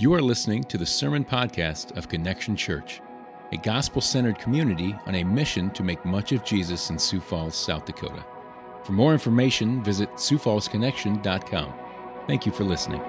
You are listening to the Sermon Podcast of Connection Church, a gospel centered community on a mission to make much of Jesus in Sioux Falls, South Dakota. For more information, visit SiouxFallsConnection.com. Thank you for listening.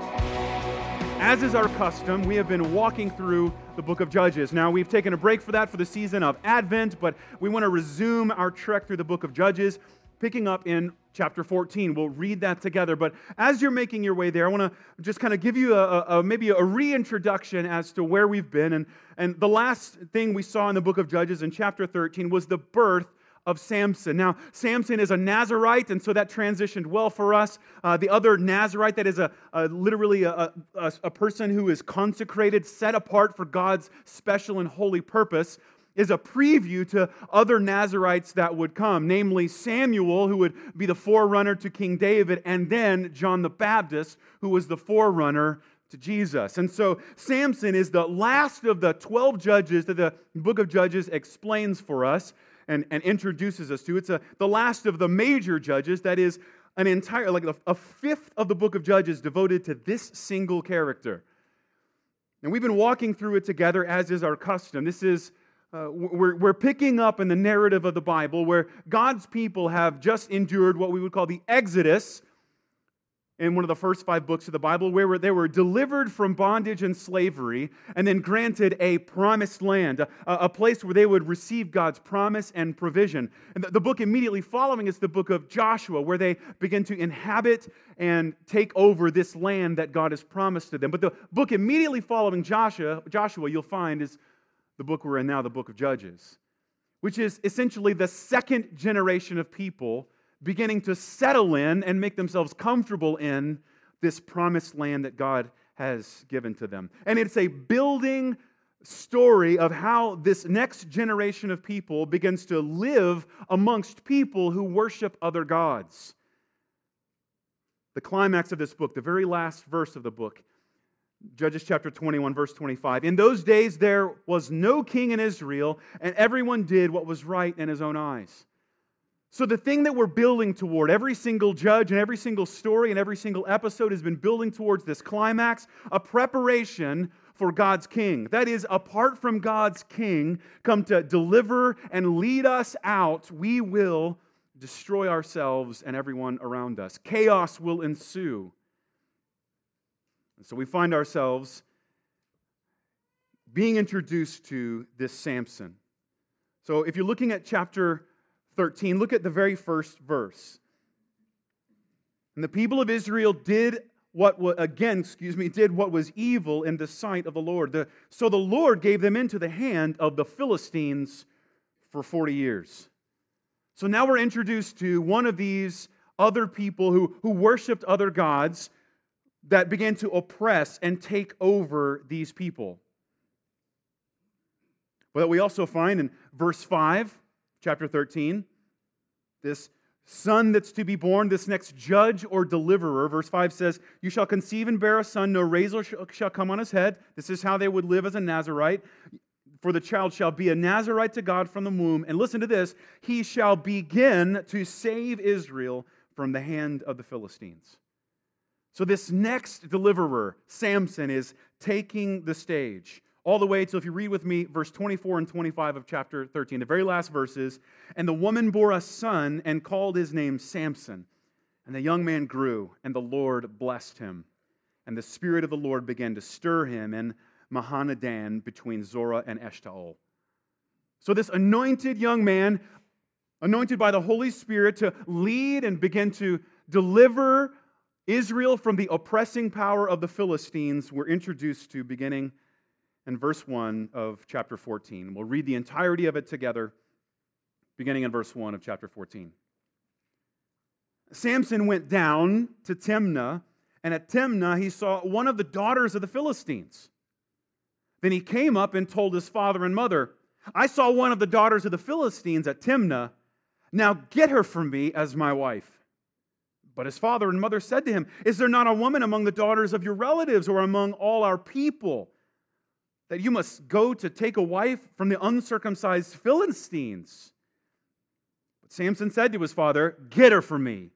As is our custom, we have been walking through the book of Judges. Now, we've taken a break for that for the season of Advent, but we want to resume our trek through the book of Judges, picking up in chapter 14. We'll read that together. But as you're making your way there, I want to just kind of give you a, a, maybe a reintroduction as to where we've been. And, and the last thing we saw in the book of Judges in chapter 13 was the birth of Samson. Now, Samson is a Nazarite, and so that transitioned well for us. Uh, the other Nazarite, that is a, a literally a, a, a person who is consecrated, set apart for God's special and holy purpose is a preview to other Nazarites that would come, namely Samuel, who would be the forerunner to King David, and then John the Baptist, who was the forerunner to Jesus. And so Samson is the last of the 12 judges that the book of Judges explains for us and, and introduces us to. It's a, the last of the major judges, that is, an entire, like a, a fifth of the book of Judges devoted to this single character. And we've been walking through it together, as is our custom. This is uh, we're, we're picking up in the narrative of the Bible where God's people have just endured what we would call the Exodus in one of the first five books of the Bible, where they were delivered from bondage and slavery and then granted a promised land, a, a place where they would receive God's promise and provision. And the, the book immediately following is the book of Joshua, where they begin to inhabit and take over this land that God has promised to them. But the book immediately following Joshua, Joshua you'll find, is the book we're in now, the book of Judges, which is essentially the second generation of people beginning to settle in and make themselves comfortable in this promised land that God has given to them. And it's a building story of how this next generation of people begins to live amongst people who worship other gods. The climax of this book, the very last verse of the book, Judges chapter 21, verse 25. In those days there was no king in Israel, and everyone did what was right in his own eyes. So, the thing that we're building toward, every single judge and every single story and every single episode has been building towards this climax, a preparation for God's king. That is, apart from God's king, come to deliver and lead us out, we will destroy ourselves and everyone around us. Chaos will ensue. And so we find ourselves being introduced to this Samson. So if you're looking at chapter 13, look at the very first verse. And the people of Israel did what was, again, excuse me, did what was evil in the sight of the Lord. The, so the Lord gave them into the hand of the Philistines for 40 years. So now we're introduced to one of these other people who, who worshiped other gods that began to oppress and take over these people. But we also find in verse 5, chapter 13, this son that's to be born, this next judge or deliverer. Verse 5 says, You shall conceive and bear a son, no razor shall come on his head. This is how they would live as a Nazarite. For the child shall be a Nazarite to God from the womb. And listen to this he shall begin to save Israel from the hand of the Philistines. So, this next deliverer, Samson, is taking the stage all the way to, if you read with me, verse 24 and 25 of chapter 13, the very last verses. And the woman bore a son and called his name Samson. And the young man grew, and the Lord blessed him. And the Spirit of the Lord began to stir him in Mahaneh-dan between Zorah and Eshtaol. So, this anointed young man, anointed by the Holy Spirit to lead and begin to deliver Israel from the oppressing power of the Philistines we're introduced to beginning in verse 1 of chapter 14. We'll read the entirety of it together, beginning in verse 1 of chapter 14. Samson went down to Timnah, and at Timnah he saw one of the daughters of the Philistines. Then he came up and told his father and mother, I saw one of the daughters of the Philistines at Timnah. Now get her from me as my wife. But his father and mother said to him, Is there not a woman among the daughters of your relatives or among all our people that you must go to take a wife from the uncircumcised Philistines? But Samson said to his father, Get her for me,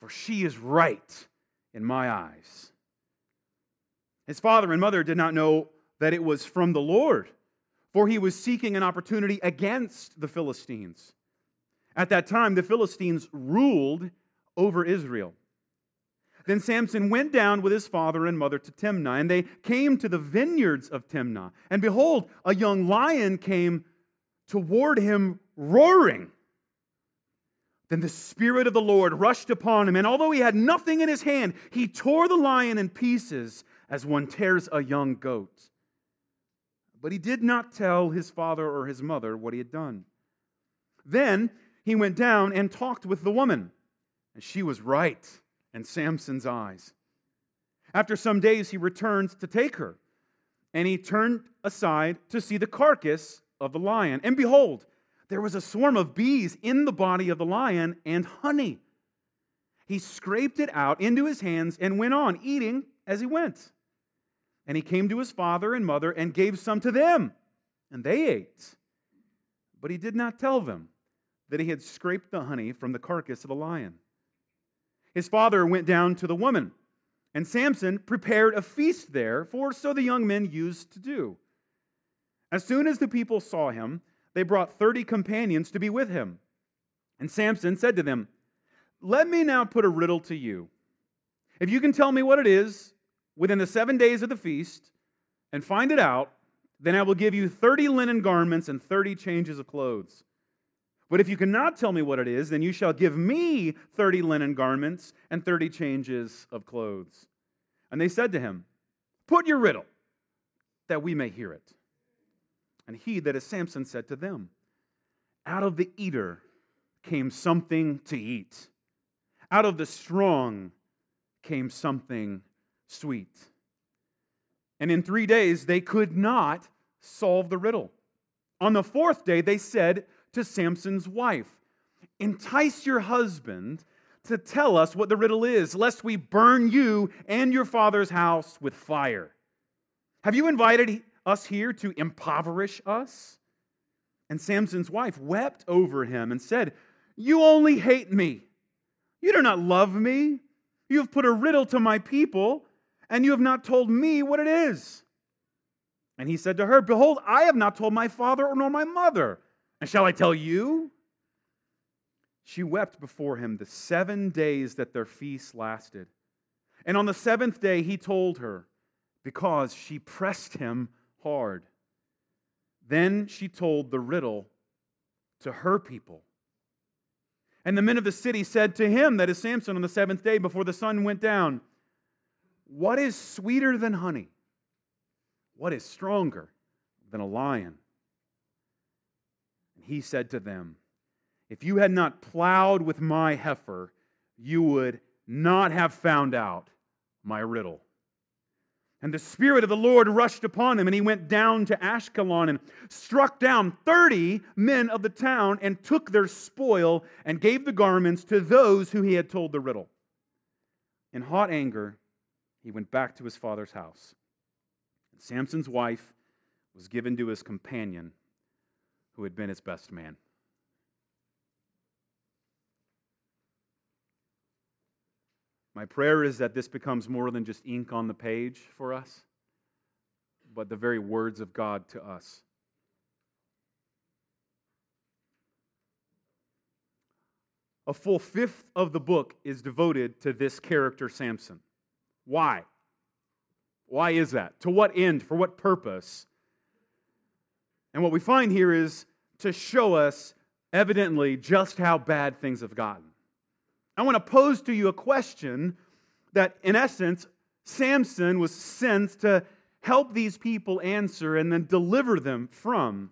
for she is right in my eyes. His father and mother did not know that it was from the Lord, for he was seeking an opportunity against the Philistines. At that time, the Philistines ruled over Israel. Then Samson went down with his father and mother to Timnah, and they came to the vineyards of Timnah. And behold, a young lion came toward him roaring. Then the Spirit of the Lord rushed upon him, and although he had nothing in his hand, he tore the lion in pieces as one tears a young goat. But he did not tell his father or his mother what he had done. Then he went down and talked with the woman, and she was right in Samson's eyes. After some days, he returned to take her, and he turned aside to see the carcass of the lion. And behold, there was a swarm of bees in the body of the lion and honey. He scraped it out into his hands and went on, eating as he went. And he came to his father and mother and gave some to them, and they ate. But he did not tell them that he had scraped the honey from the carcass of the lion. His father went down to the woman, and Samson prepared a feast there, for so the young men used to do. As soon as the people saw him, they brought 30 companions to be with him. And Samson said to them, Let me now put a riddle to you. If you can tell me what it is within the seven days of the feast and find it out, then I will give you 30 linen garments and 30 changes of clothes. But if you cannot tell me what it is, then you shall give me 30 linen garments and 30 changes of clothes. And they said to him, Put your riddle, that we may hear it. And he, that is Samson, said to them, Out of the eater came something to eat, out of the strong came something sweet. And in three days they could not solve the riddle. On the fourth day, they said, to Samson's wife Entice your husband to tell us what the riddle is, lest we burn you and your father's house with fire. Have you invited us here to impoverish us? And Samson's wife wept over him and said, You only hate me. You do not love me. You have put a riddle to my people, and you have not told me what it is. And he said to her, Behold, I have not told my father nor my mother. And shall I tell you? She wept before him the seven days that their feast lasted. And on the seventh day he told her, because she pressed him hard. Then she told the riddle to her people. And the men of the city said to him, that is Samson, on the seventh day before the sun went down, What is sweeter than honey? What is stronger than a lion? He said to them, If you had not plowed with my heifer, you would not have found out my riddle. And the Spirit of the Lord rushed upon him, and he went down to Ashkelon and struck down 30 men of the town and took their spoil and gave the garments to those who he had told the riddle. In hot anger, he went back to his father's house. And Samson's wife was given to his companion who had been his best man. My prayer is that this becomes more than just ink on the page for us, but the very words of God to us. A full fifth of the book is devoted to this character, Samson. Why? Why is that? To what end? For what purpose? And what we find here is to show us, evidently, just how bad things have gotten. I want to pose to you a question that, in essence, Samson was sent to help these people answer and then deliver them from.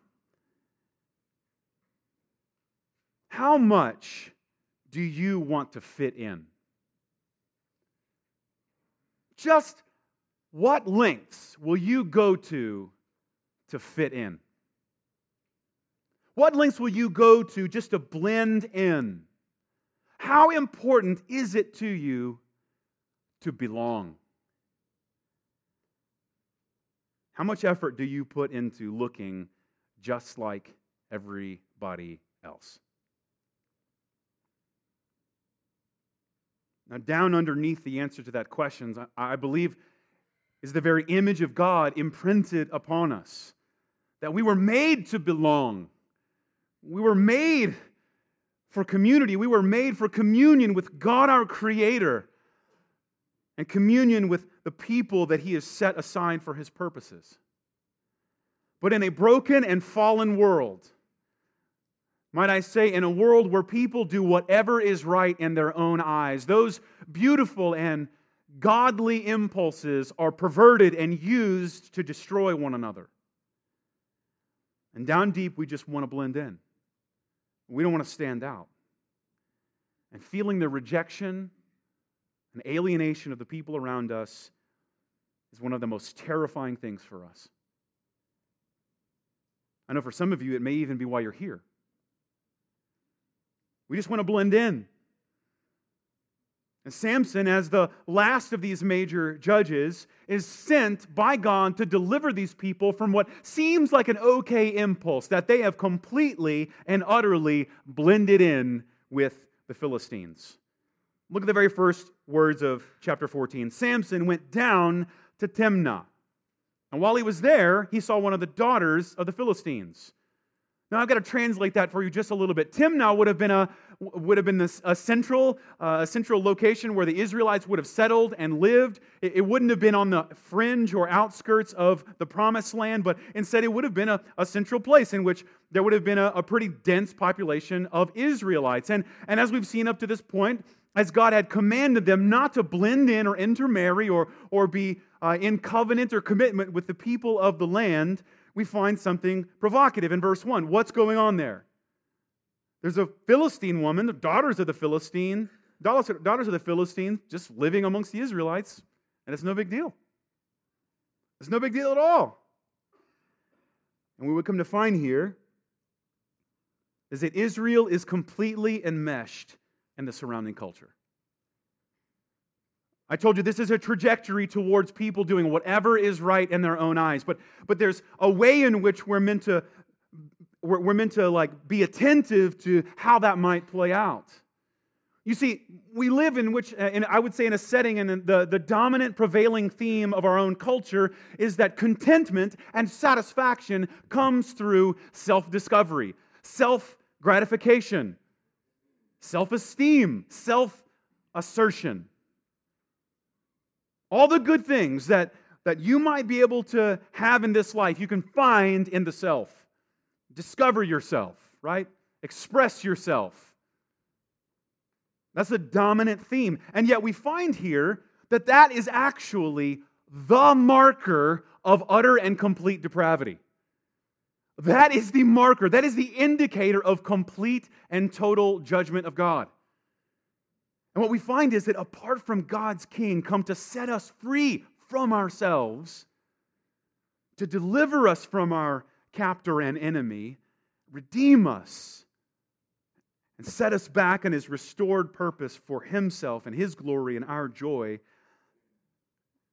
How much do you want to fit in? Just what lengths will you go to to fit in? What lengths will you go to just to blend in? How important is it to you to belong? How much effort do you put into looking just like everybody else? Now, down underneath the answer to that question, I believe is the very image of God imprinted upon us. That we were made to belong. We were made for community. We were made for communion with God our Creator and communion with the people that He has set aside for His purposes. But in a broken and fallen world, might I say, in a world where people do whatever is right in their own eyes, those beautiful and godly impulses are perverted and used to destroy one another. And down deep, we just want to blend in. We don't want to stand out. And feeling the rejection and alienation of the people around us is one of the most terrifying things for us. I know for some of you, it may even be why you're here. We just want to blend in. And Samson, as the last of these major judges, is sent by God to deliver these people from what seems like an okay impulse that they have completely and utterly blended in with the Philistines. Look at the very first words of chapter 14. Samson went down to Timnah. And while he was there, he saw one of the daughters of the Philistines. Now I've got to translate that for you just a little bit. Timnah would have been a would have been this, a central uh, a central location where the Israelites would have settled and lived. It, it, wouldn't have been on the fringe or outskirts of the promised land, but instead it would have been a, a central place in which there would have been a, a pretty dense population of Israelites. And, and as we've seen up to this point, as God had commanded them not to blend in or intermarry or, or be uh, in covenant or commitment with the people of the land, we find something provocative in verse 1. What's going on there? There's a Philistine woman, the daughters of the Philistine, daughters of the Philistines, just living amongst the Israelites, and it's no big deal. It's no big deal at all. And what we would come to find here is that Israel is completely enmeshed in the surrounding culture. I told you this is a trajectory towards people doing whatever is right in their own eyes. But, but there's a way in which we're meant to we're, we're meant to like be attentive to how that might play out. You see, we live in which, uh, and I would say in a setting, and the, the dominant prevailing theme of our own culture is that contentment and satisfaction comes through self discovery, self gratification, self esteem, self assertion. All the good things that, that you might be able to have in this life, you can find in the self. Discover yourself, right? Express yourself. That's the dominant theme. And yet we find here that that is actually the marker of utter and complete depravity. That is the marker, that is the indicator of complete and total judgment of God. And what we find is that apart from God's king come to set us free from ourselves, to deliver us from our captor and enemy, redeem us, and set us back in his restored purpose for himself and his glory and our joy,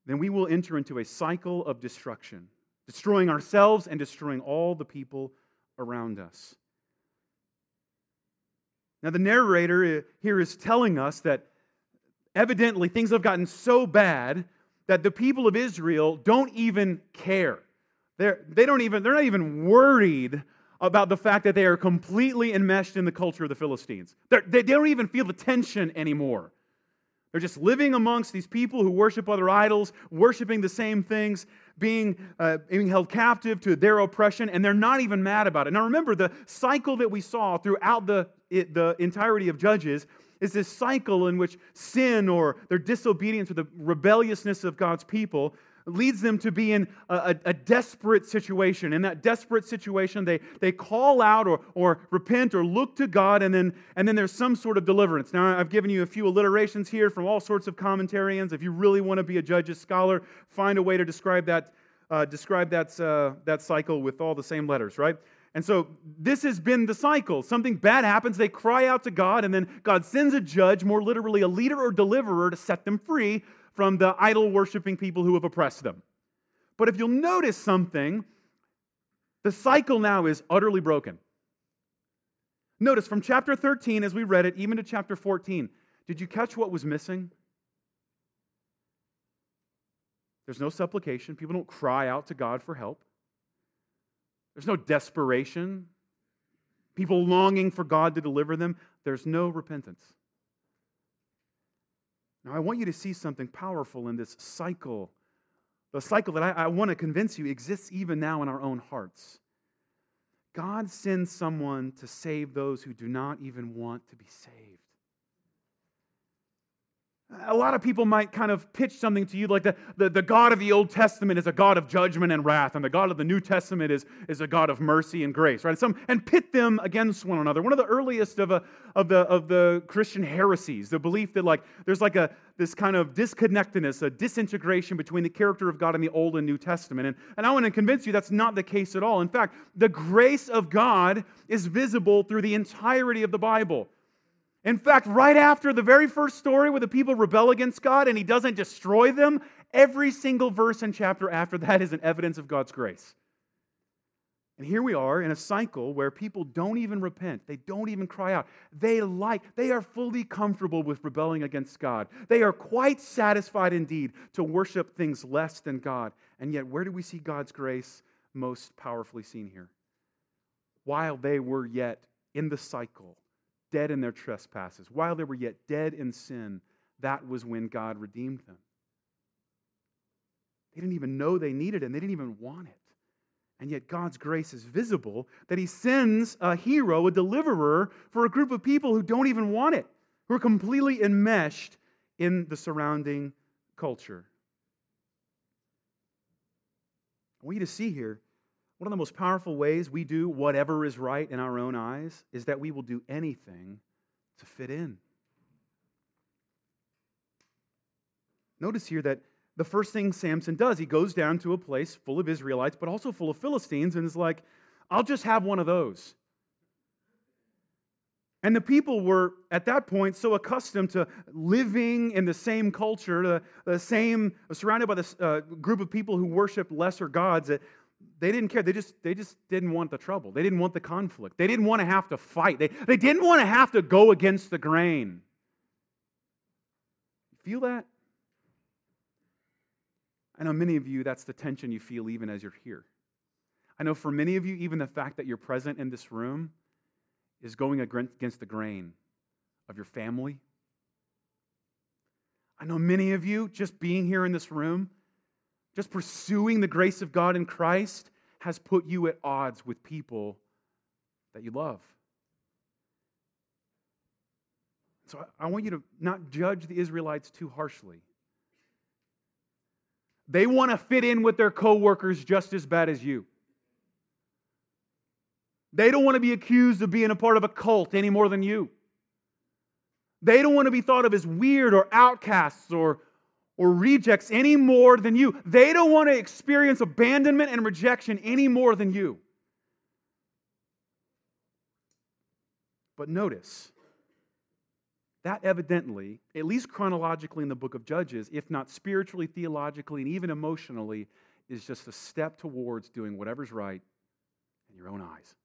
then we will enter into a cycle of destruction, destroying ourselves and destroying all the people around us. Now, the narrator eh, here is telling us that evidently things have gotten so bad that the people of Israel don't even care. They're, they don't even, they're not even worried about the fact that they are completely enmeshed in the culture of the Philistines. They're, they don't even feel the tension anymore. They're just living amongst these people who worship other idols, worshiping the same things, being, uh, being held captive to their oppression, and they're not even mad about it. Now, remember, the cycle that we saw throughout the, it, the entirety of Judges is this cycle in which sin or their disobedience or the rebelliousness of God's people leads them to be in a, a, a, desperate situation. In that desperate situation, they, they call out or, or repent or look to God, and then, and then there's some sort of deliverance. Now, I've given you a few alliterations here from all sorts of commentarians. If you really want to be a judge's scholar, find a way to describe that, uh, describe that, uh, that cycle with all the same letters, right? And so this has been the cycle. Something bad happens, they cry out to God, and then God sends a judge, more literally a leader or deliverer, to set them free from the idol worshiping people who have oppressed them. But if you'll notice something, the cycle now is utterly broken. Notice from chapter 13, as we read it, even to chapter 14, did you catch what was missing? There's no supplication. People don't cry out to God for help. There's no desperation. People longing for God to deliver them. There's no repentance. Now, I want you to see something powerful in this cycle. The cycle that I, I want to convince you exists even now in our own hearts. God sends someone to save those who do not even want to be saved. A lot of people might kind of pitch something to you like the, the, the, God of the Old Testament is a God of judgment and wrath, and the God of the New Testament is, is a God of mercy and grace, right? Some, and pit them against one another. One of the earliest of, a, of, the, of the Christian heresies, the belief that like there's like a this kind of disconnectedness, a disintegration between the character of God in the Old and New Testament. And, and I want to convince you that's not the case at all. In fact, the grace of God is visible through the entirety of the Bible. In fact, right after the very first story where the people rebel against God and he doesn't destroy them, every single verse and chapter after that is an evidence of God's grace. And here we are in a cycle where people don't even repent. They don't even cry out. They like, they are fully comfortable with rebelling against God. They are quite satisfied indeed to worship things less than God. And yet, where do we see God's grace most powerfully seen here? While they were yet in the cycle dead in their trespasses, while they were yet dead in sin, that was when God redeemed them. They didn't even know they needed it, and they didn't even want it. And yet, God's grace is visible that He sends a hero, a deliverer, for a group of people who don't even want it, who are completely enmeshed in the surrounding culture. I want you to see here one of the most powerful ways we do whatever is right in our own eyes is that we will do anything to fit in. Notice here that the first thing Samson does, he goes down to a place full of Israelites, but also full of Philistines, and is like, I'll just have one of those. And the people were, at that point, so accustomed to living in the same culture, the, the same, surrounded by this uh, group of people who worship lesser gods, that they didn't care. They just, they just didn't want the trouble. They didn't want the conflict. They didn't want to have to fight. They, they didn't want to have to go against the grain. Feel that? I know many of you, that's the tension you feel even as you're here. I know for many of you, even the fact that you're present in this room is going against the grain of your family. I know many of you, just being here in this room, just pursuing the grace of God in Christ has put you at odds with people that you love. So I want you to not judge the Israelites too harshly. They want to fit in with their coworkers just as bad as you. They don't want to be accused of being a part of a cult any more than you. They don't want to be thought of as weird or outcasts or or rejects any more than you. They don't want to experience abandonment and rejection any more than you. But notice, that evidently, at least chronologically in the book of Judges, if not spiritually, theologically, and even emotionally, is just a step towards doing whatever's right in your own eyes.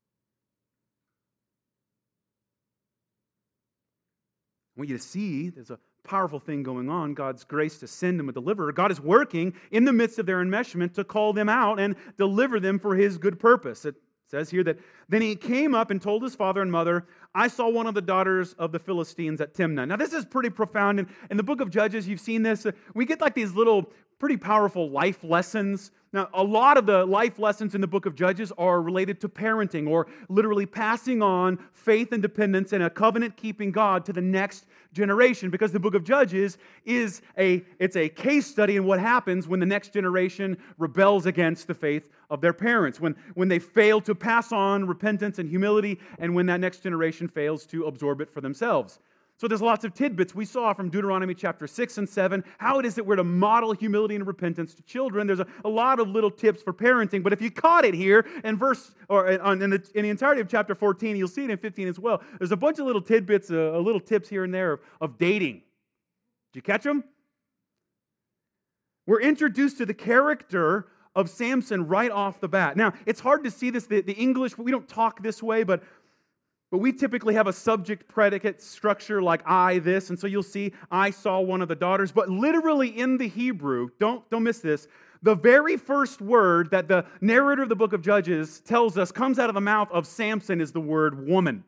I want you to see there's a powerful thing going on God's grace to send them a deliverer. God is working in the midst of their enmeshment to call them out and deliver them for his good purpose. It says here that then he came up and told his father and mother, I saw one of the daughters of the Philistines at Timnah. Now, this is pretty profound. In, in the book of Judges, you've seen this. We get like these little pretty powerful life lessons. Now, a lot of the life lessons in the book of Judges are related to parenting or literally passing on faith and dependence and a covenant keeping God to the next generation because the book of Judges is a it's a case study in what happens when the next generation rebels against the faith of their parents, when when they fail to pass on repentance and humility and when that next generation fails to absorb it for themselves. So there's lots of tidbits we saw from Deuteronomy chapter 6 and 7, how it is that we're to model humility and repentance to children. There's a, a lot of little tips for parenting, but if you caught it here in verse, or in the, in the entirety of chapter 14, you'll see it in 15 as well. There's a bunch of little tidbits, uh, little tips here and there of, of dating. Did you catch them? We're introduced to the character of Samson right off the bat. Now, it's hard to see this, the, the English, we don't talk this way, but But we typically have a subject predicate structure like I this, and so you'll see I saw one of the daughters. But literally in the Hebrew, don't, don't miss this, the very first word that the narrator of the book of Judges tells us comes out of the mouth of Samson is the word woman.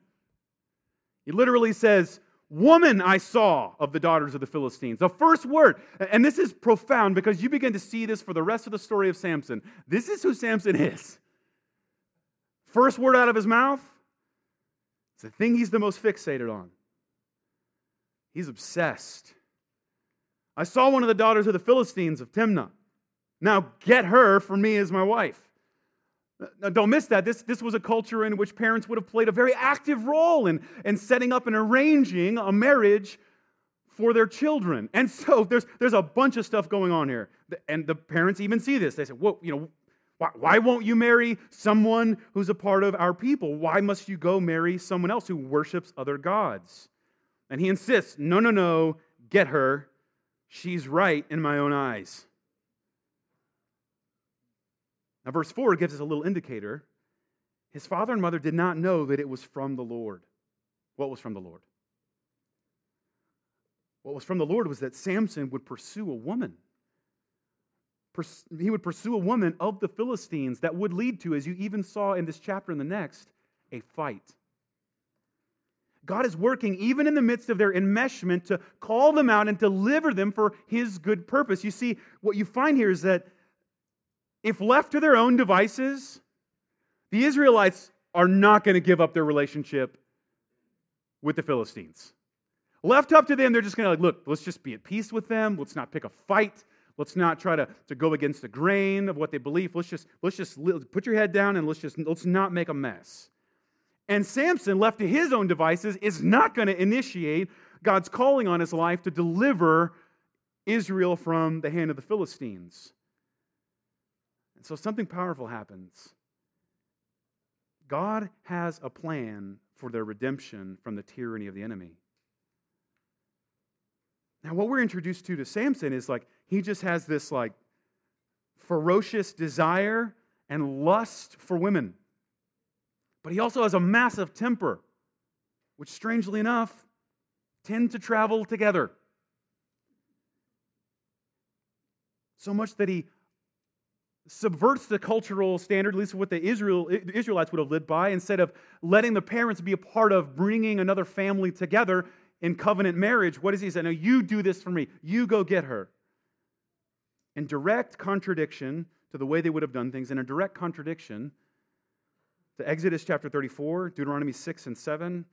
He literally says, Woman I saw of the daughters of the Philistines. The first word. And this is profound because you begin to see this for the rest of the story of Samson. This is who Samson is. First word out of his mouth, it's the thing he's the most fixated on. He's obsessed. I saw one of the daughters of the Philistines of Timnah. Now get her for me as my wife. Now, don't miss that. This, this was a culture in which parents would have played a very active role in, in setting up and arranging a marriage for their children. And so there's, there's a bunch of stuff going on here. And the parents even see this. They say, well, you know, why, why won't you marry someone who's a part of our people? Why must you go marry someone else who worships other gods? And he insists, no, no, no, get her. She's right in my own eyes. Now, verse 4 gives us a little indicator. His father and mother did not know that it was from the Lord. What was from the Lord? What was from the Lord was that Samson would pursue a woman. He would pursue a woman of the Philistines that would lead to, as you even saw in this chapter and the next, a fight. God is working even in the midst of their enmeshment to call them out and deliver them for his good purpose. You see, what you find here is that if left to their own devices, the Israelites are not going to give up their relationship with the Philistines. Left up to them, they're just going to like, look, let's just be at peace with them. Let's not pick a fight. Let's not try to, to go against the grain of what they believe. Let's just, let's just put your head down and let's just let's not make a mess. And Samson, left to his own devices, is not going to initiate God's calling on his life to deliver Israel from the hand of the Philistines. And so something powerful happens. God has a plan for their redemption from the tyranny of the enemy. Now, what we're introduced to to Samson is like he just has this like ferocious desire and lust for women. But he also has a massive temper, which strangely enough tend to travel together. So much that he subverts the cultural standard, at least what the Israel, Israelites would have lived by, instead of letting the parents be a part of bringing another family together in covenant marriage. What does he say? No, you do this for me. You go get her. In direct contradiction to the way they would have done things, in a direct contradiction to Exodus chapter 34, Deuteronomy 6 and 7,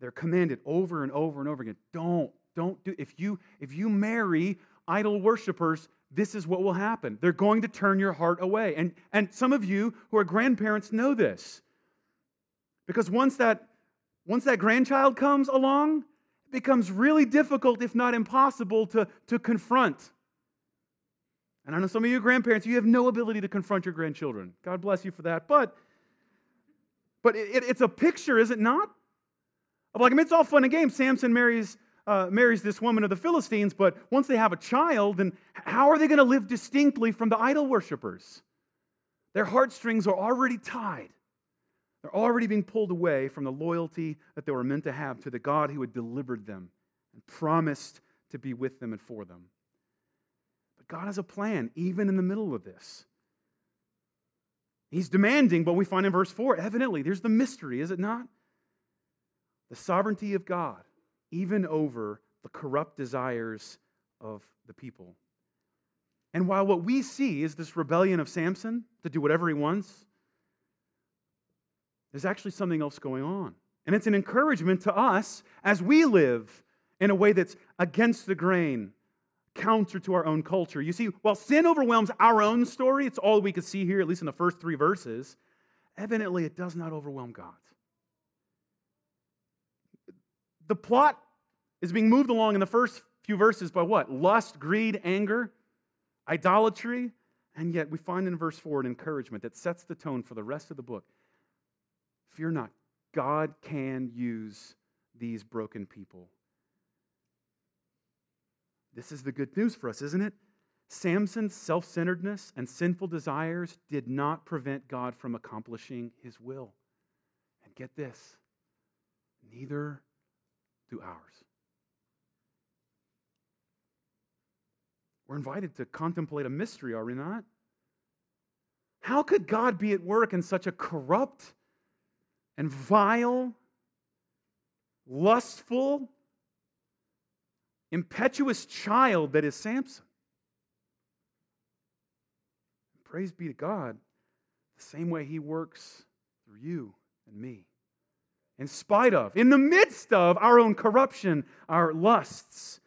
they're commanded over and over and over again don't, don't do, if you, if you marry idol worshippers, this is what will happen. They're going to turn your heart away. And, and some of you who are grandparents know this. Because once that, once that grandchild comes along, it becomes really difficult, if not impossible, to, to confront. And I know some of you grandparents, you have no ability to confront your grandchildren. God bless you for that. But, but it, it's a picture, is it not? Of like, I mean, it's all fun and games. Samson marries uh, marries this woman of the Philistines, but once they have a child, then how are they going to live distinctly from the idol worshippers? Their heartstrings are already tied. They're already being pulled away from the loyalty that they were meant to have to the God who had delivered them and promised to be with them and for them. But God has a plan, even in the middle of this. He's demanding, but we find in verse 4, evidently, there's the mystery, is it not? The sovereignty of God even over the corrupt desires of the people. And while what we see is this rebellion of Samson to do whatever he wants, there's actually something else going on. And it's an encouragement to us as we live in a way that's against the grain, counter to our own culture. You see, while sin overwhelms our own story, it's all we can see here, at least in the first three verses, evidently it does not overwhelm God. The plot is being moved along in the first few verses by what? Lust, greed, anger, idolatry. And yet we find in verse 4 an encouragement that sets the tone for the rest of the book. Fear not, God can use these broken people. This is the good news for us, isn't it? Samson's self centeredness and sinful desires did not prevent God from accomplishing his will. And get this neither do ours. We're invited to contemplate a mystery, are we not? How could God be at work in such a corrupt and vile, lustful, impetuous child that is Samson? Praise be to God, the same way he works through you and me. In spite of, in the midst of our own corruption, our lusts,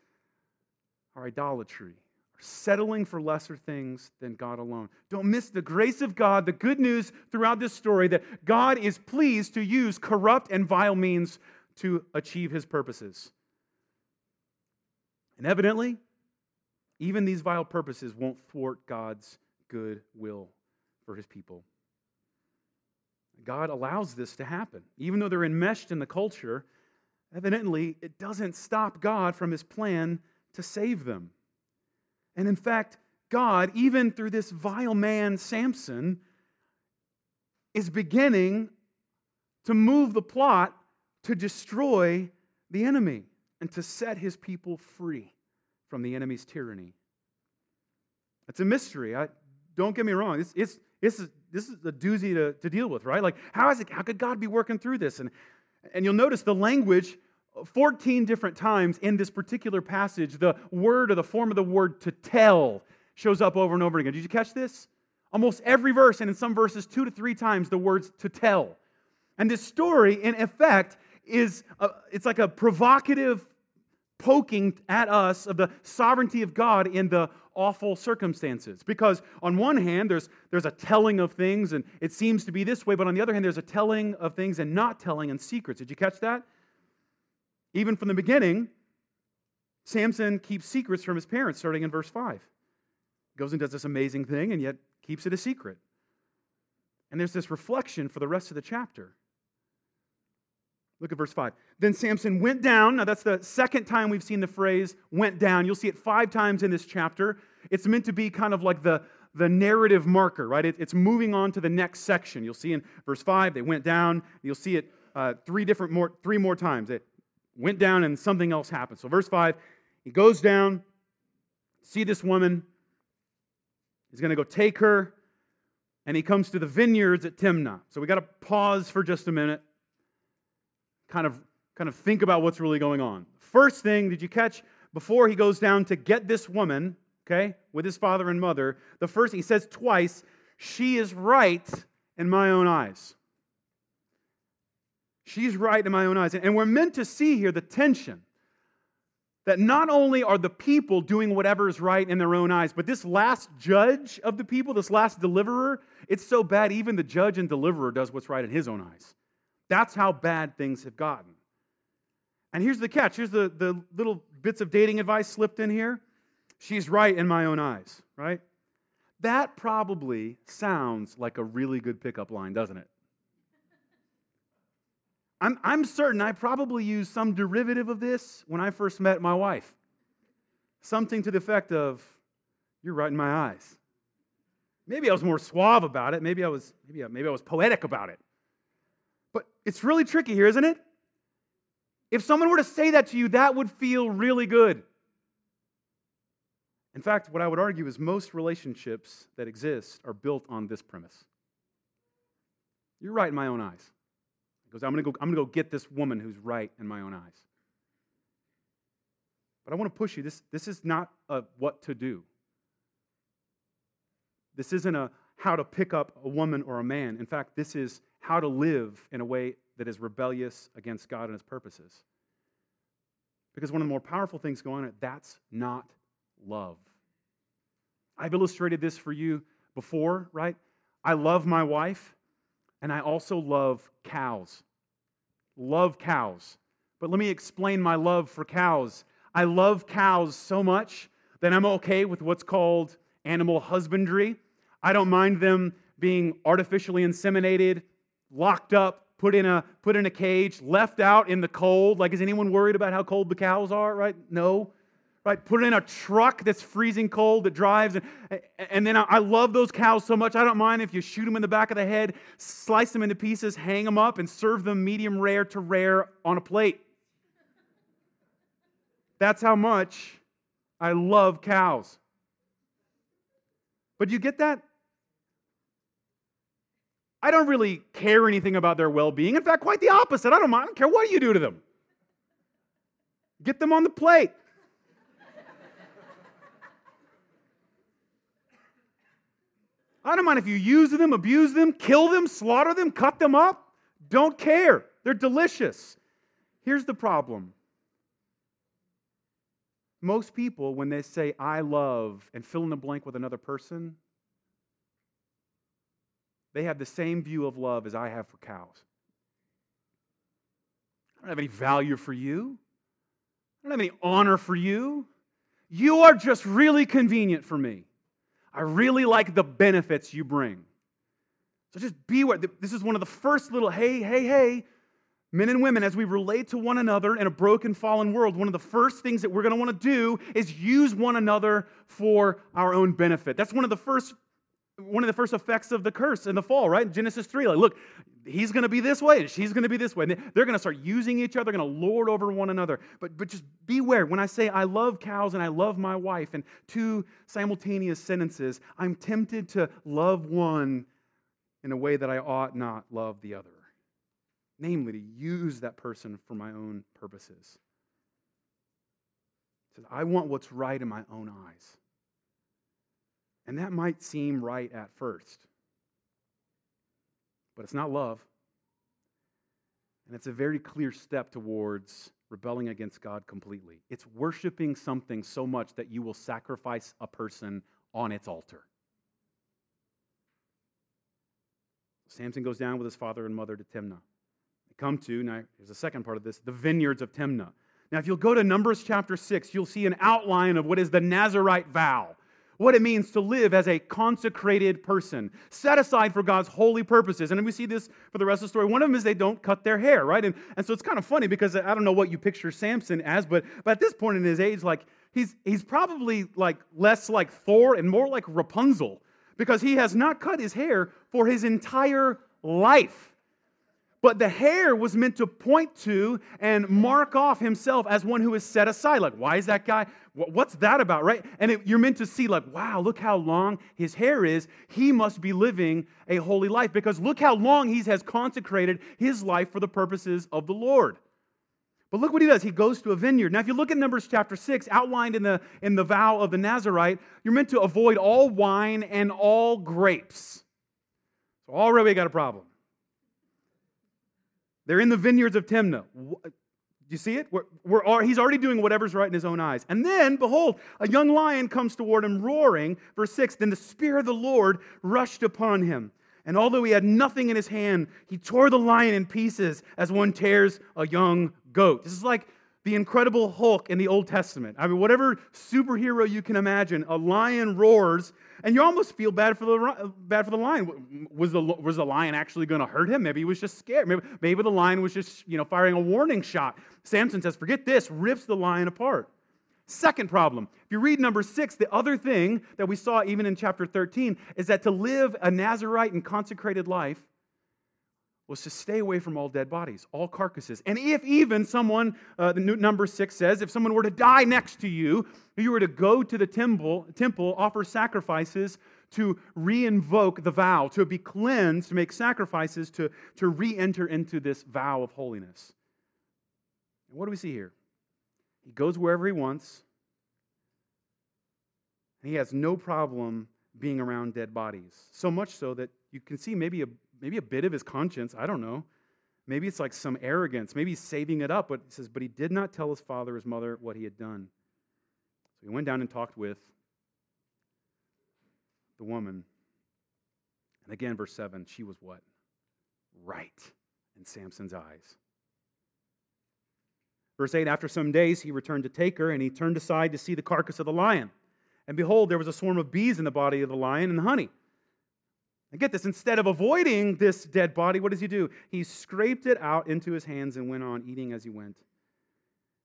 our idolatry our settling for lesser things than God alone. Don't miss the grace of God, the good news throughout this story that God is pleased to use corrupt and vile means to achieve his purposes. And evidently, even these vile purposes won't thwart God's good will for his people. God allows this to happen. Even though they're enmeshed in the culture, evidently, it doesn't stop God from his plan to save them. And in fact, God, even through this vile man, Samson, is beginning to move the plot to destroy the enemy and to set his people free from the enemy's tyranny. It's a mystery. I, don't get me wrong. It's, it's, it's, this is a doozy to, to deal with, right? Like, how, is it, how could God be working through this? And, and you'll notice the language 14 different times in this particular passage, the word or the form of the word to tell shows up over and over again. Did you catch this? Almost every verse, and in some verses, two to three times, the words to tell. And this story, in effect, is a, it's like a provocative poking at us of the sovereignty of God in the awful circumstances. Because on one hand, there's, there's a telling of things, and it seems to be this way, but on the other hand, there's a telling of things and not telling and secrets. Did you catch that? Even from the beginning, Samson keeps secrets from his parents, starting in verse 5. Goes and does this amazing thing and yet keeps it a secret. And there's this reflection for the rest of the chapter. Look at verse 5. Then Samson went down. Now, that's the second time we've seen the phrase went down. You'll see it five times in this chapter. It's meant to be kind of like the, the narrative marker, right? It, it's moving on to the next section. You'll see in verse 5, they went down. You'll see it uh, three different more, three more times. It went down and something else happened. So, verse 5, he goes down, see this woman. He's going to go take her, and he comes to the vineyards at Timnah. So, we got to pause for just a minute, kind of, kind of think about what's really going on. First thing, did you catch before he goes down to get this woman, okay, with his father and mother? The first, he says twice, she is right in my own eyes. She's right in my own eyes. And we're meant to see here the tension that not only are the people doing whatever is right in their own eyes, but this last judge of the people, this last deliverer, it's so bad even the judge and deliverer does what's right in his own eyes. That's how bad things have gotten. And here's the catch here's the, the little bits of dating advice slipped in here. She's right in my own eyes, right? That probably sounds like a really good pickup line, doesn't it? I'm, I'm certain I probably used some derivative of this when I first met my wife. Something to the effect of, You're right in my eyes. Maybe I was more suave about it. Maybe I was, maybe I, maybe I was poetic about it. It's really tricky here, isn't it? If someone were to say that to you, that would feel really good. In fact, what I would argue is most relationships that exist are built on this premise. You're right in my own eyes goes, I'm going to go, I'm going to go get this woman who's right in my own eyes. But I want to push you. This, this is not a what to do. This isn't a how to pick up a woman or a man. In fact, this is how to live in a way that is rebellious against God and his purposes. Because one of the more powerful things going on, that's not love. I've illustrated this for you before, right? I love my wife, and I also love cows. Love cows. But let me explain my love for cows. I love cows so much that I'm okay with what's called animal husbandry. I don't mind them being artificially inseminated, locked up, put in a put in a cage, left out in the cold. Like is anyone worried about how cold the cows are, right? No. right? Put in a truck that's freezing cold that drives. And, and then I love those cows so much. I don't mind if you shoot them in the back of the head, slice them into pieces, hang them up, and serve them medium rare to rare on a plate. That's how much I love cows. But you get that? I don't really care anything about their well being. In fact, quite the opposite. I don't mind. I don't care what you do to them. Get them on the plate. I don't mind if you use them, abuse them, kill them, slaughter them, cut them up. Don't care. They're delicious. Here's the problem most people, when they say, I love, and fill in the blank with another person, they have the same view of love as I have for cows. I don't have any value for you. I don't have any honor for you. You are just really convenient for me. I really like the benefits you bring. So just beware. This is one of the first little hey, hey, hey, men and women, as we relate to one another in a broken, fallen world, one of the first things that we're going to want to do is use one another for our own benefit. That's one of the first one of the first effects of the curse in the fall, right? Genesis 3. Like, look, he's going to be this way and she's going to be this way. And they're going to start using each other, they're going to lord over one another. But, but just beware. When I say I love cows and I love my wife in two simultaneous sentences, I'm tempted to love one in a way that I ought not love the other. Namely, to use that person for my own purposes. says, I want what's right in my own eyes. And that might seem right at first, but it's not love. And it's a very clear step towards rebelling against God completely. It's worshiping something so much that you will sacrifice a person on its altar. Samson goes down with his father and mother to Timnah. They come to, now here's the second part of this, the vineyards of Timnah. Now, if you'll go to Numbers chapter 6, you'll see an outline of what is the Nazarite vow what it means to live as a consecrated person, set aside for God's holy purposes. And we see this for the rest of the story. One of them is they don't cut their hair, right? And, and so it's kind of funny because I don't know what you picture Samson as, but, but at this point in his age, like he's, he's probably like less like Thor and more like Rapunzel because he has not cut his hair for his entire life. But the hair was meant to point to and mark off himself as one who is set aside. Like, why is that guy? What's that about, right? And it, you're meant to see, like, wow, look how long his hair is. He must be living a holy life because look how long he has consecrated his life for the purposes of the Lord. But look what he does. He goes to a vineyard. Now, if you look at Numbers chapter 6, outlined in the, in the vow of the Nazarite, you're meant to avoid all wine and all grapes. So already we got a problem. They're in the vineyards of Timnah. Do you see it? We're, we're, he's already doing whatever's right in his own eyes. And then, behold, a young lion comes toward him, roaring. Verse 6 Then the Spirit of the Lord rushed upon him. And although he had nothing in his hand, he tore the lion in pieces as one tears a young goat. This is like the Incredible Hulk in the Old Testament. I mean, whatever superhero you can imagine, a lion roars, and you almost feel bad for the bad for the lion. Was the was the lion actually going to hurt him? Maybe he was just scared. Maybe, maybe the lion was just you know firing a warning shot. Samson says, "Forget this," rips the lion apart. Second problem, if you read number six, the other thing that we saw even in chapter 13 is that to live a Nazarite and consecrated life was to stay away from all dead bodies, all carcasses. And if even someone, uh, the number six says, if someone were to die next to you, you were to go to the temple, temple, offer sacrifices to re-invoke the vow, to be cleansed, to make sacrifices, to, to re-enter into this vow of holiness. And what do we see here? He goes wherever he wants. And he has no problem being around dead bodies. So much so that you can see maybe a maybe a bit of his conscience. I don't know. Maybe it's like some arrogance. Maybe he's saving it up. But he says, but he did not tell his father, his mother, what he had done. So he went down and talked with the woman. And again, verse 7, she was what? Right in Samson's eyes. Verse 8 After some days, he returned to take her, and he turned aside to see the carcass of the lion. And behold, there was a swarm of bees in the body of the lion and the honey. And get this, instead of avoiding this dead body, what does he do? He scraped it out into his hands and went on eating as he went.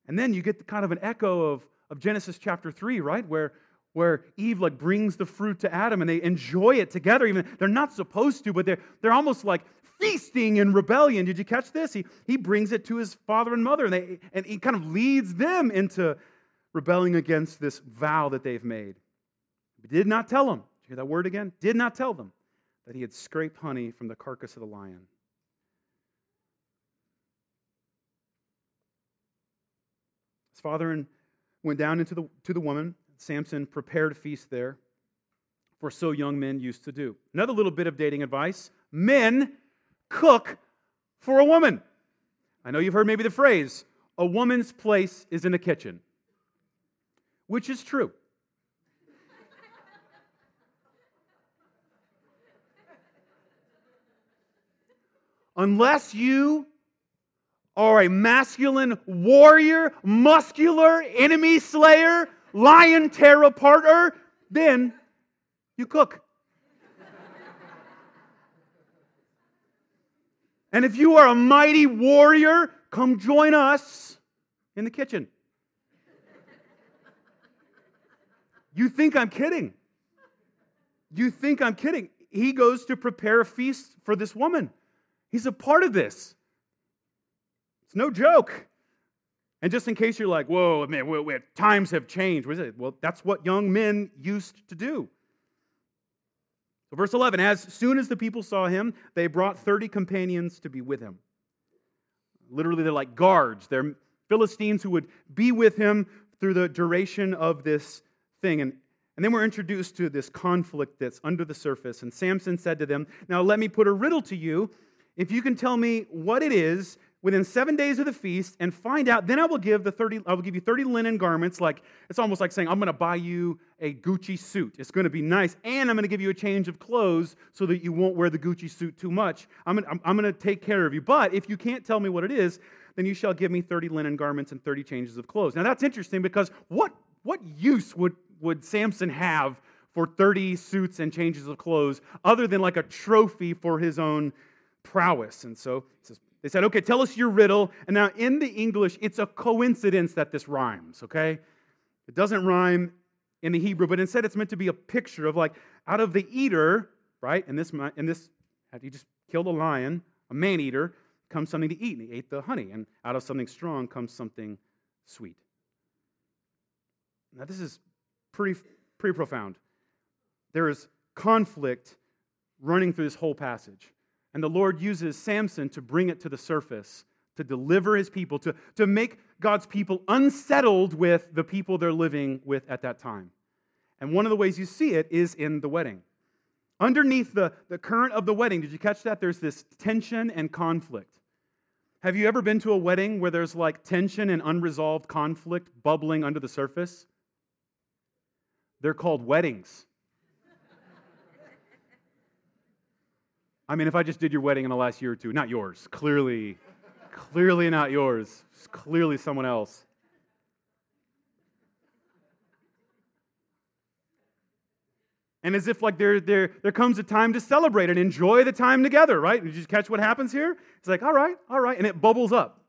And then you get kind of an echo of, of Genesis chapter 3, right? Where, where Eve like brings the fruit to Adam and they enjoy it together. Even they're not supposed to, but they're, they're almost like feasting in rebellion. Did you catch this? He, he brings it to his father and mother, and, they, and he kind of leads them into rebelling against this vow that they've made. He did not tell them, did you hear that word again? Did not tell them that he had scraped honey from the carcass of the lion. His father went down into the, to the woman. Samson prepared a feast there, for so young men used to do. Another little bit of dating advice men cook for a woman. I know you've heard maybe the phrase, a woman's place is in the kitchen, which is true. Unless you are a masculine warrior, muscular, enemy slayer, lion tear aparter, then you cook. and if you are a mighty warrior, come join us in the kitchen. You think I'm kidding? You think I'm kidding? He goes to prepare a feast for this woman. He's a part of this. It's no joke. And just in case you're like, whoa, man, wait, wait, times have changed. What is it? Well, that's what young men used to do. So, verse 11 As soon as the people saw him, they brought 30 companions to be with him. Literally, they're like guards. They're Philistines who would be with him through the duration of this thing. And, and then we're introduced to this conflict that's under the surface. And Samson said to them, Now let me put a riddle to you. If you can tell me what it is within seven days of the feast and find out, then I will give the 30, I will give you 30 linen garments. Like it's almost like saying, I'm gonna buy you a Gucci suit. It's gonna be nice, and I'm gonna give you a change of clothes so that you won't wear the Gucci suit too much. I'm gonna, I'm, gonna take care of you. But if you can't tell me what it is, then you shall give me 30 linen garments and 30 changes of clothes. Now that's interesting because what what use would, would Samson have for 30 suits and changes of clothes other than like a trophy for his own prowess? And so he says, they said, okay, tell us your riddle. And now in the English, it's a coincidence that this rhymes, okay? It doesn't rhyme in the Hebrew, but instead it's meant to be a picture of like out of the eater, right? And this, in this, he just killed a lion, a man eater, comes something to eat, and he ate the honey. And out of something strong comes something sweet. Now, this is pretty, pretty profound. There is conflict running through this whole passage. And the Lord uses Samson to bring it to the surface, to deliver his people, to, to make God's people unsettled with the people they're living with at that time. And one of the ways you see it is in the wedding. Underneath the, the current of the wedding, did you catch that? There's this tension and conflict. Have you ever been to a wedding where there's like tension and unresolved conflict bubbling under the surface? They're called weddings. I mean, if I just did your wedding in the last year or two, not yours, clearly, clearly not yours, it's clearly someone else. And as if like there, there, there comes a time to celebrate and enjoy the time together, right? Did you just catch what happens here? It's like, all right, all right, and it bubbles up.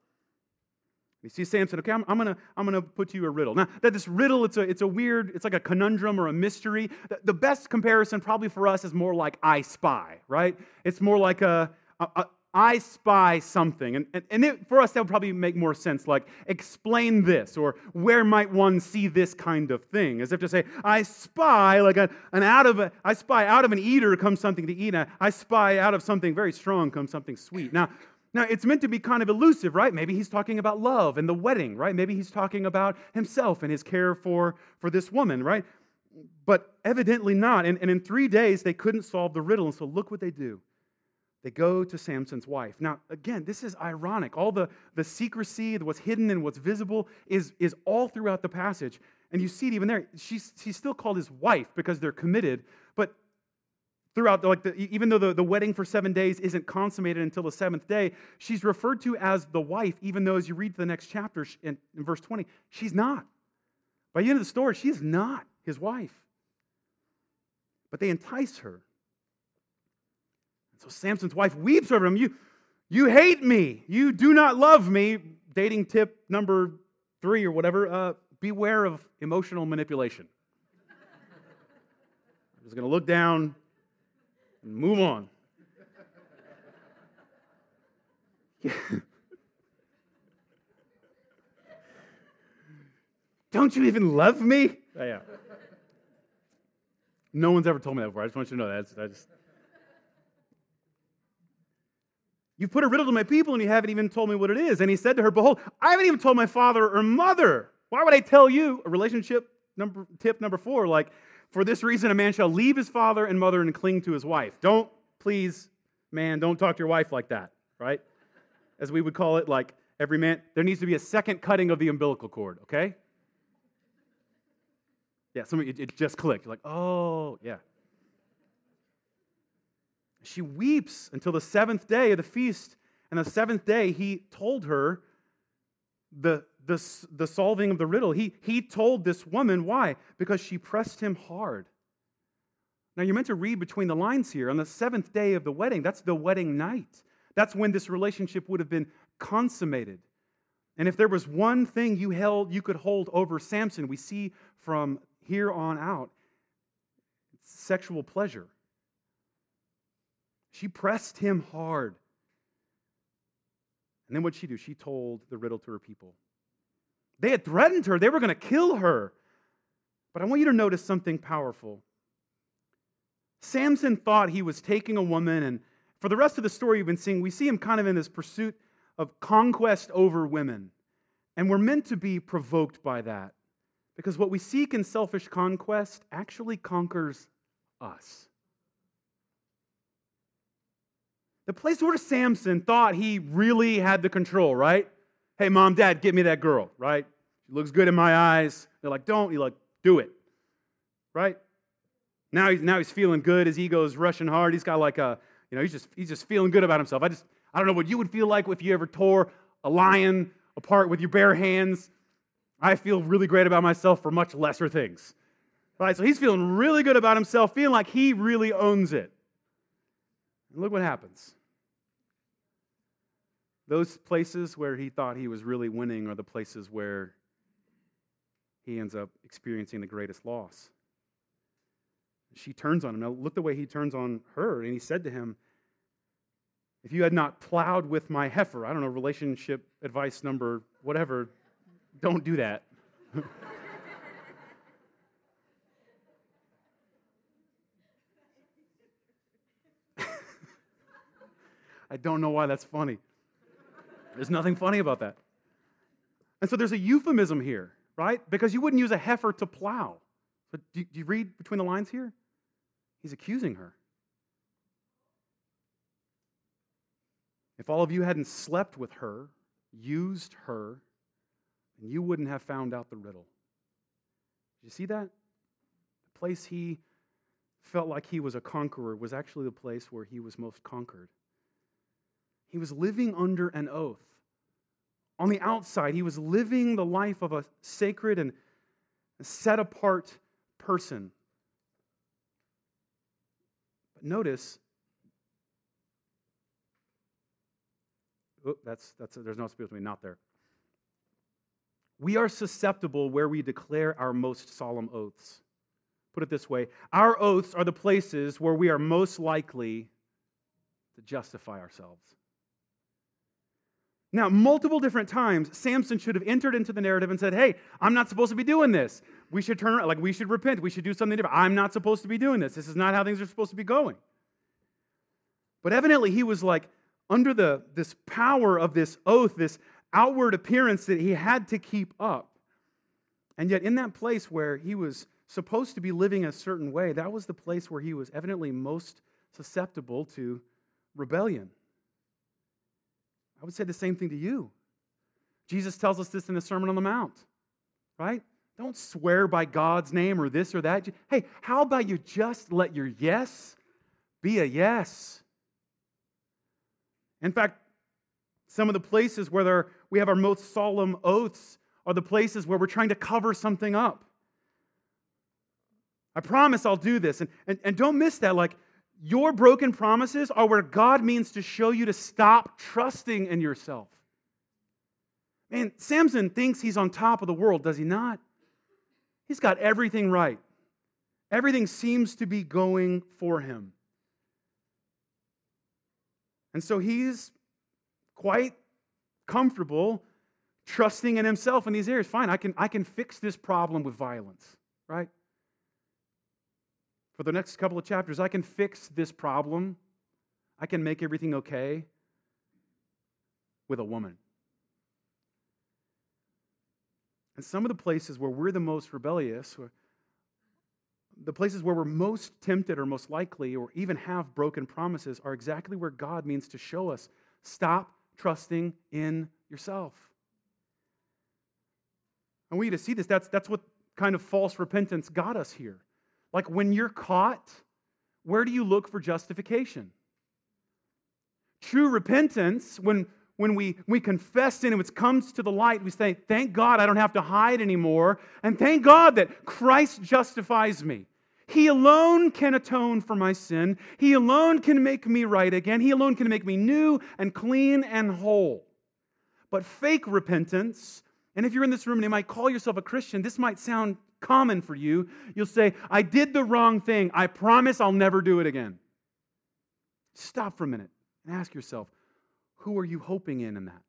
You see Samson, okay, I'm, I'm, gonna, I'm gonna put you a riddle. Now, that this riddle, it's a, it's a weird, it's like a conundrum or a mystery. The, the best comparison probably for us is more like I spy, right? It's more like a, a, a I spy something. And, and, and it, for us, that would probably make more sense, like explain this, or where might one see this kind of thing? As if to say, I spy, like a, an out of a, I spy out of an eater comes something to eat, and I spy out of something very strong comes something sweet. Now, now, it's meant to be kind of elusive, right? Maybe he's talking about love and the wedding, right? Maybe he's talking about himself and his care for, for this woman, right? But evidently not. And, and in three days, they couldn't solve the riddle. And so look what they do. They go to Samson's wife. Now, again, this is ironic. All the, the secrecy, what's hidden and what's visible, is, is all throughout the passage. And you see it even there. She's, she's still called his wife because they're committed. But throughout like the, even though the, the wedding for seven days isn't consummated until the seventh day she's referred to as the wife even though as you read the next chapter in, in verse 20 she's not. By the end of the story she's not his wife. But they entice her. So samson's wife weeps over him. You you hate me. You do not love me. Dating tip number three or whatever uh, beware of emotional manipulation. I'm just going to look down and move on. Don't you even love me? Oh, yeah. No one's ever told me that before. I just want you to know that. I just. You've put a riddle to my people and you haven't even told me what it is. And he said to her, Behold, I haven't even told my father or mother. Why would I tell you? A relationship number tip number four, like, for this reason a man shall leave his father and mother and cling to his wife. Don't, please, man, don't talk to your wife like that, right? As we would call it, like every man, there needs to be a second cutting of the umbilical cord, okay? Yeah, some it, it just clicked. You're like, oh, yeah. She weeps until the seventh day of the feast. And the seventh day, he told her the, the, the solving of the riddle. He, he told this woman why? Because she pressed him hard. Now, you're meant to read between the lines here. On the seventh day of the wedding, that's the wedding night. That's when this relationship would have been consummated. And if there was one thing you held, you could hold over Samson, we see from here on out, sexual pleasure. She pressed him hard. And then what'd she do? She told the riddle to her people. They had threatened her, they were going to kill her. But I want you to notice something powerful. Samson thought he was taking a woman, and for the rest of the story you've been seeing, we see him kind of in this pursuit of conquest over women. And we're meant to be provoked by that. Because what we seek in selfish conquest actually conquers us. The place where Samson thought he really had the control, right? Hey, mom, dad, get me that girl, right? She looks good in my eyes. They're like, don't. You're like, do it, right? Now he's, now he's feeling good. His ego's rushing hard. He's got like a, you know, he's just, he's just feeling good about himself. I just, I don't know what you would feel like if you ever tore a lion apart with your bare hands. I feel really great about myself for much lesser things. Right? So he's feeling really good about himself, feeling like he really owns it. And look what happens. Those places where he thought he was really winning are the places where he ends up experiencing the greatest loss. She turns on him. Now, look the way he turns on her. And he said to him, If you had not plowed with my heifer, I don't know, relationship advice number, whatever, don't do that. I don't know why that's funny. There's nothing funny about that. And so there's a euphemism here, right? Because you wouldn't use a heifer to plow. But do you read between the lines here? He's accusing her. If all of you hadn't slept with her, used her, and you wouldn't have found out the riddle. Did you see that? The place he felt like he was a conqueror was actually the place where he was most conquered. He was living under an oath. On the outside, he was living the life of a sacred and set apart person. But notice, oh, that's, that's, there's no space between not there. We are susceptible where we declare our most solemn oaths. Put it this way our oaths are the places where we are most likely to justify ourselves. Now, multiple different times, Samson should have entered into the narrative and said, Hey, I'm not supposed to be doing this. We should turn around, like, we should repent. We should do something different. I'm not supposed to be doing this. This is not how things are supposed to be going. But evidently, he was like under the, this power of this oath, this outward appearance that he had to keep up. And yet, in that place where he was supposed to be living a certain way, that was the place where he was evidently most susceptible to rebellion. I would say the same thing to you. Jesus tells us this in the Sermon on the Mount, right? Don't swear by God's name or this or that. Hey, how about you just let your yes be a yes? In fact, some of the places where we have our most solemn oaths are the places where we're trying to cover something up. I promise I'll do this. And, and, and don't miss that. Like, your broken promises are where God means to show you to stop trusting in yourself. Man, Samson thinks he's on top of the world, does he not? He's got everything right. Everything seems to be going for him. And so he's quite comfortable trusting in himself in these areas. Fine, I can, I can fix this problem with violence, right? For the next couple of chapters, I can fix this problem. I can make everything okay with a woman. And some of the places where we're the most rebellious, the places where we're most tempted or most likely or even have broken promises, are exactly where God means to show us stop trusting in yourself. I want you to see this. That's, that's what kind of false repentance got us here. Like when you're caught, where do you look for justification? True repentance, when, when we, we confess sin and it comes to the light, we say, Thank God I don't have to hide anymore. And thank God that Christ justifies me. He alone can atone for my sin. He alone can make me right again. He alone can make me new and clean and whole. But fake repentance, and if you're in this room and you might call yourself a Christian, this might sound common for you. You'll say, I did the wrong thing. I promise I'll never do it again. Stop for a minute and ask yourself, who are you hoping in in that?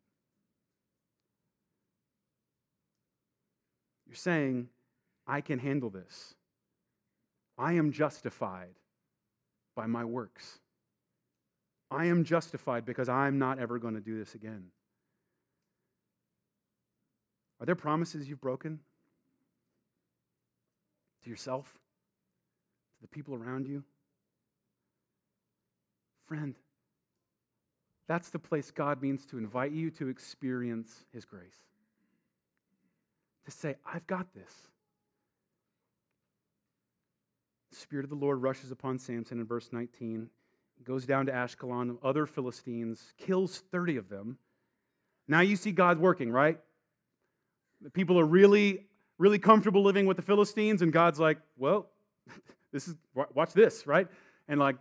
You're saying, I can handle this. I am justified by my works. I am justified because I'm not ever going to do this again. Are there promises you've broken? To yourself? To the people around you? Friend, that's the place God means to invite you to experience His grace. To say, I've got this. The Spirit of the Lord rushes upon Samson in verse 19, goes down to Ashkelon, other Philistines, kills 30 of them. Now you see God working, right? The people are really, really comfortable living with the Philistines, and God's like, well, this is, watch this, right? And like,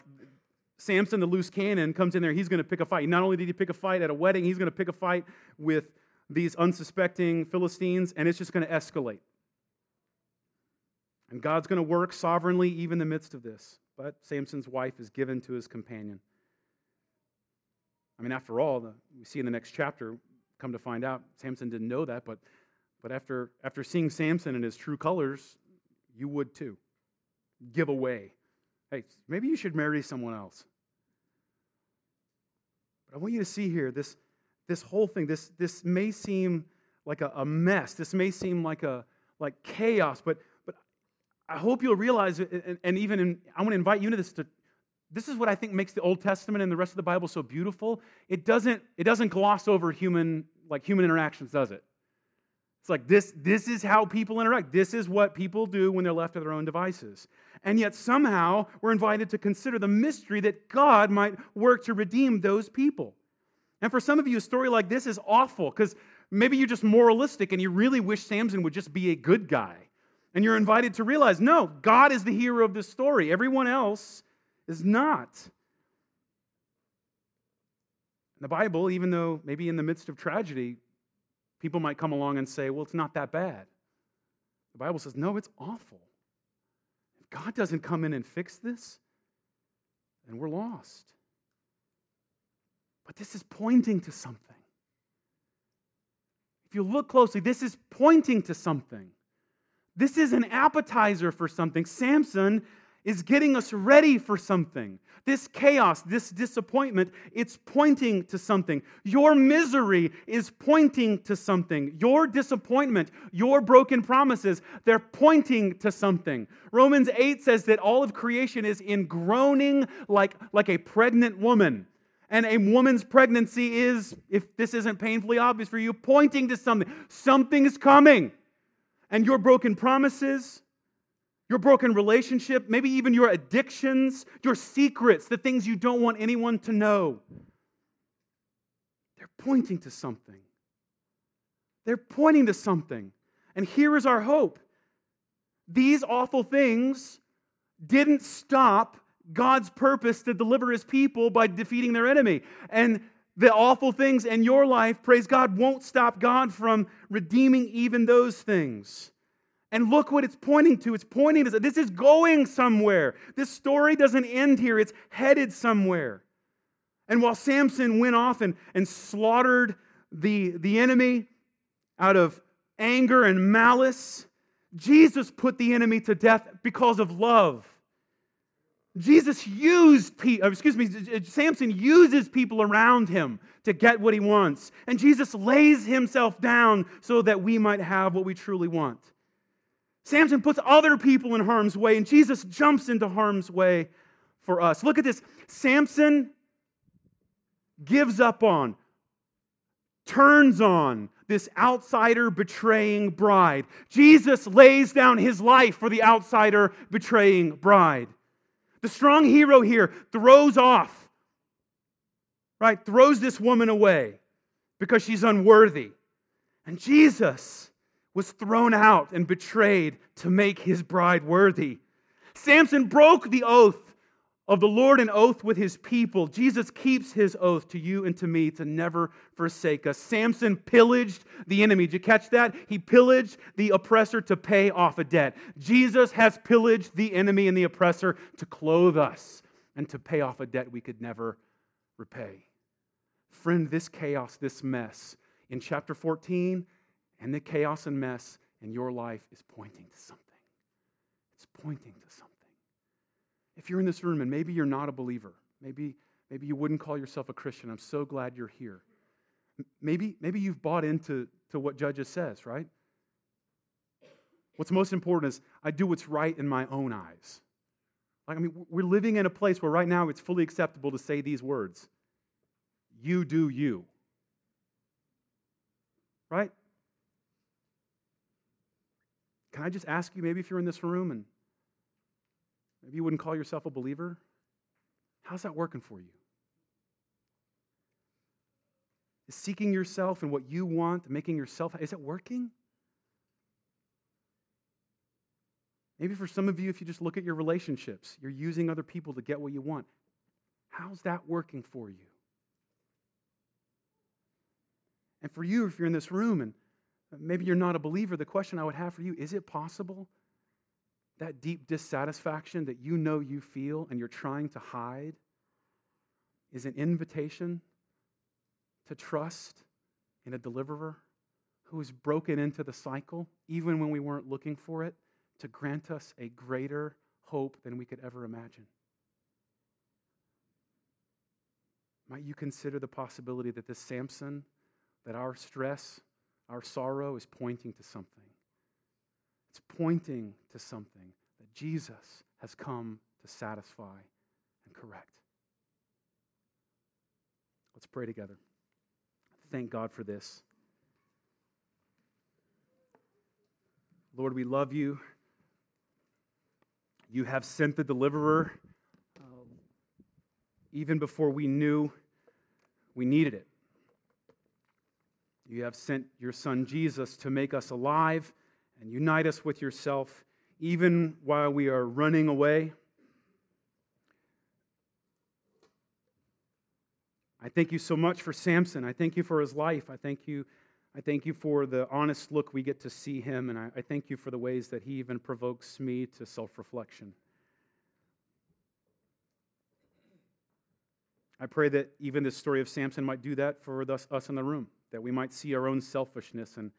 Samson, the loose cannon, comes in there. He's going to pick a fight. Not only did he pick a fight at a wedding, he's going to pick a fight with these unsuspecting Philistines, and it's just going to escalate. And God's going to work sovereignly even in the midst of this. But Samson's wife is given to his companion. I mean, after all, the, we see in the next chapter, come to find out, Samson didn't know that, but, but after, after seeing Samson in his true colors, you would too. Give away. Hey, maybe you should marry someone else. But I want you to see here this, this whole thing. This, this may seem like a, a mess. This may seem like a like chaos, but but I hope you'll realize, and, and even in, I want to invite you into this. To, this is what I think makes the Old Testament and the rest of the Bible so beautiful. It doesn't it doesn't gloss over human like human interactions, does it? It's like this, this is how people interact. This is what people do when they're left to their own devices. And yet, somehow, we're invited to consider the mystery that God might work to redeem those people. And for some of you, a story like this is awful because maybe you're just moralistic and you really wish Samson would just be a good guy. And you're invited to realize no, God is the hero of this story, everyone else is not. The Bible, even though maybe in the midst of tragedy, people might come along and say, well, it's not that bad. The Bible says, no, it's awful. If God doesn't come in and fix this, then we're lost. But this is pointing to something. If you look closely, this is pointing to something. This is an appetizer for something. Samson is getting us ready for something. This chaos, this disappointment, it's pointing to something. Your misery is pointing to something. Your disappointment, your broken promises, they're pointing to something. Romans 8 says that all of creation is in groaning like, like a pregnant woman. And a woman's pregnancy is, if this isn't painfully obvious for you, pointing to something. Something is coming. And your broken promises, your broken relationship, maybe even your addictions, your secrets, the things you don't want anyone to know. They're pointing to something. They're pointing to something. And here is our hope. These awful things didn't stop God's purpose to deliver his people by defeating their enemy. And the awful things in your life, praise God, won't stop God from redeeming even those things. And look what it's pointing to. It's pointing to this is going somewhere. This story doesn't end here, it's headed somewhere. And while Samson went off and, and slaughtered the, the enemy out of anger and malice, Jesus put the enemy to death because of love. Jesus used, uh, excuse me, Samson uses people around him to get what he wants. And Jesus lays himself down so that we might have what we truly want. Samson puts other people in harm's way, and Jesus jumps into harm's way for us. Look at this. Samson gives up on, turns on this outsider betraying bride. Jesus lays down his life for the outsider betraying bride. The strong hero here throws off, right? Throws this woman away because she's unworthy. And Jesus was thrown out and betrayed to make his bride worthy. Samson broke the oath of the Lord an oath with his people. Jesus keeps his oath to you and to me to never forsake us. Samson pillaged the enemy. Did you catch that? He pillaged the oppressor to pay off a debt. Jesus has pillaged the enemy and the oppressor to clothe us and to pay off a debt we could never repay. Friend, this chaos, this mess in chapter 14 and the chaos and mess in your life is pointing to something. It's pointing to something. If you're in this room and maybe you're not a believer, maybe, maybe you wouldn't call yourself a Christian, I'm so glad you're here. Maybe, maybe you've bought into to what Judges says, right? What's most important is I do what's right in my own eyes. Like, I mean, we're living in a place where right now it's fully acceptable to say these words You do you. Right? Can I just ask you, maybe if you're in this room and Maybe you wouldn't call yourself a believer. How's that working for you? Is seeking yourself and what you want, making yourself, is it working? Maybe for some of you, if you just look at your relationships, you're using other people to get what you want. How's that working for you? And for you, if you're in this room and maybe you're not a believer, the question I would have for you is it possible that deep dissatisfaction that you know you feel and you're trying to hide is an invitation to trust in a deliverer who has broken into the cycle, even when we weren't looking for it, to grant us a greater hope than we could ever imagine. Might you consider the possibility that this Samson, that our stress, our sorrow is pointing to something? It's pointing to something that Jesus has come to satisfy and correct. Let's pray together. Thank God for this. Lord, we love you. You have sent the deliverer um, even before we knew we needed it. You have sent your son Jesus to make us alive and unite us with yourself, even while we are running away. I thank you so much for Samson. I thank you for his life. I thank you. I thank you for the honest look we get to see him, and I, I thank you for the ways that he even provokes me to self reflection. I pray that even this story of Samson might do that for us, us in the room, that we might see our own selfishness and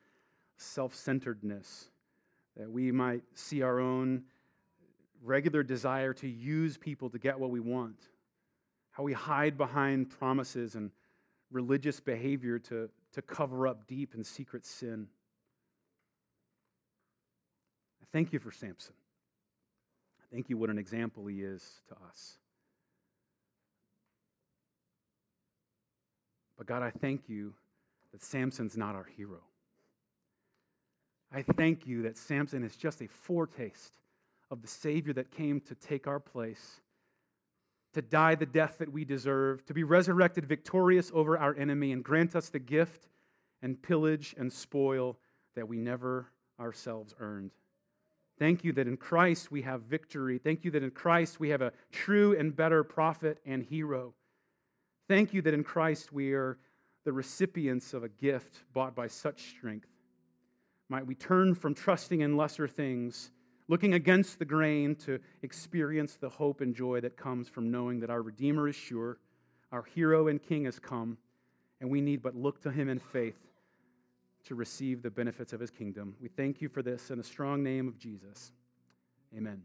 self centeredness that we might see our own regular desire to use people to get what we want, how we hide behind promises and religious behavior to, to cover up deep and secret sin. I thank you for Samson. I thank you what an example he is to us. But God, I thank you that Samson's not our hero. I thank you that Samson is just a foretaste of the Savior that came to take our place, to die the death that we deserve, to be resurrected victorious over our enemy, and grant us the gift and pillage and spoil that we never ourselves earned. Thank you that in Christ we have victory. Thank you that in Christ we have a true and better prophet and hero. Thank you that in Christ we are the recipients of a gift bought by such strength Might we turn from trusting in lesser things, looking against the grain, to experience the hope and joy that comes from knowing that our Redeemer is sure, our hero and King has come, and we need but look to him in faith to receive the benefits of his kingdom. We thank you for this in the strong name of Jesus. Amen.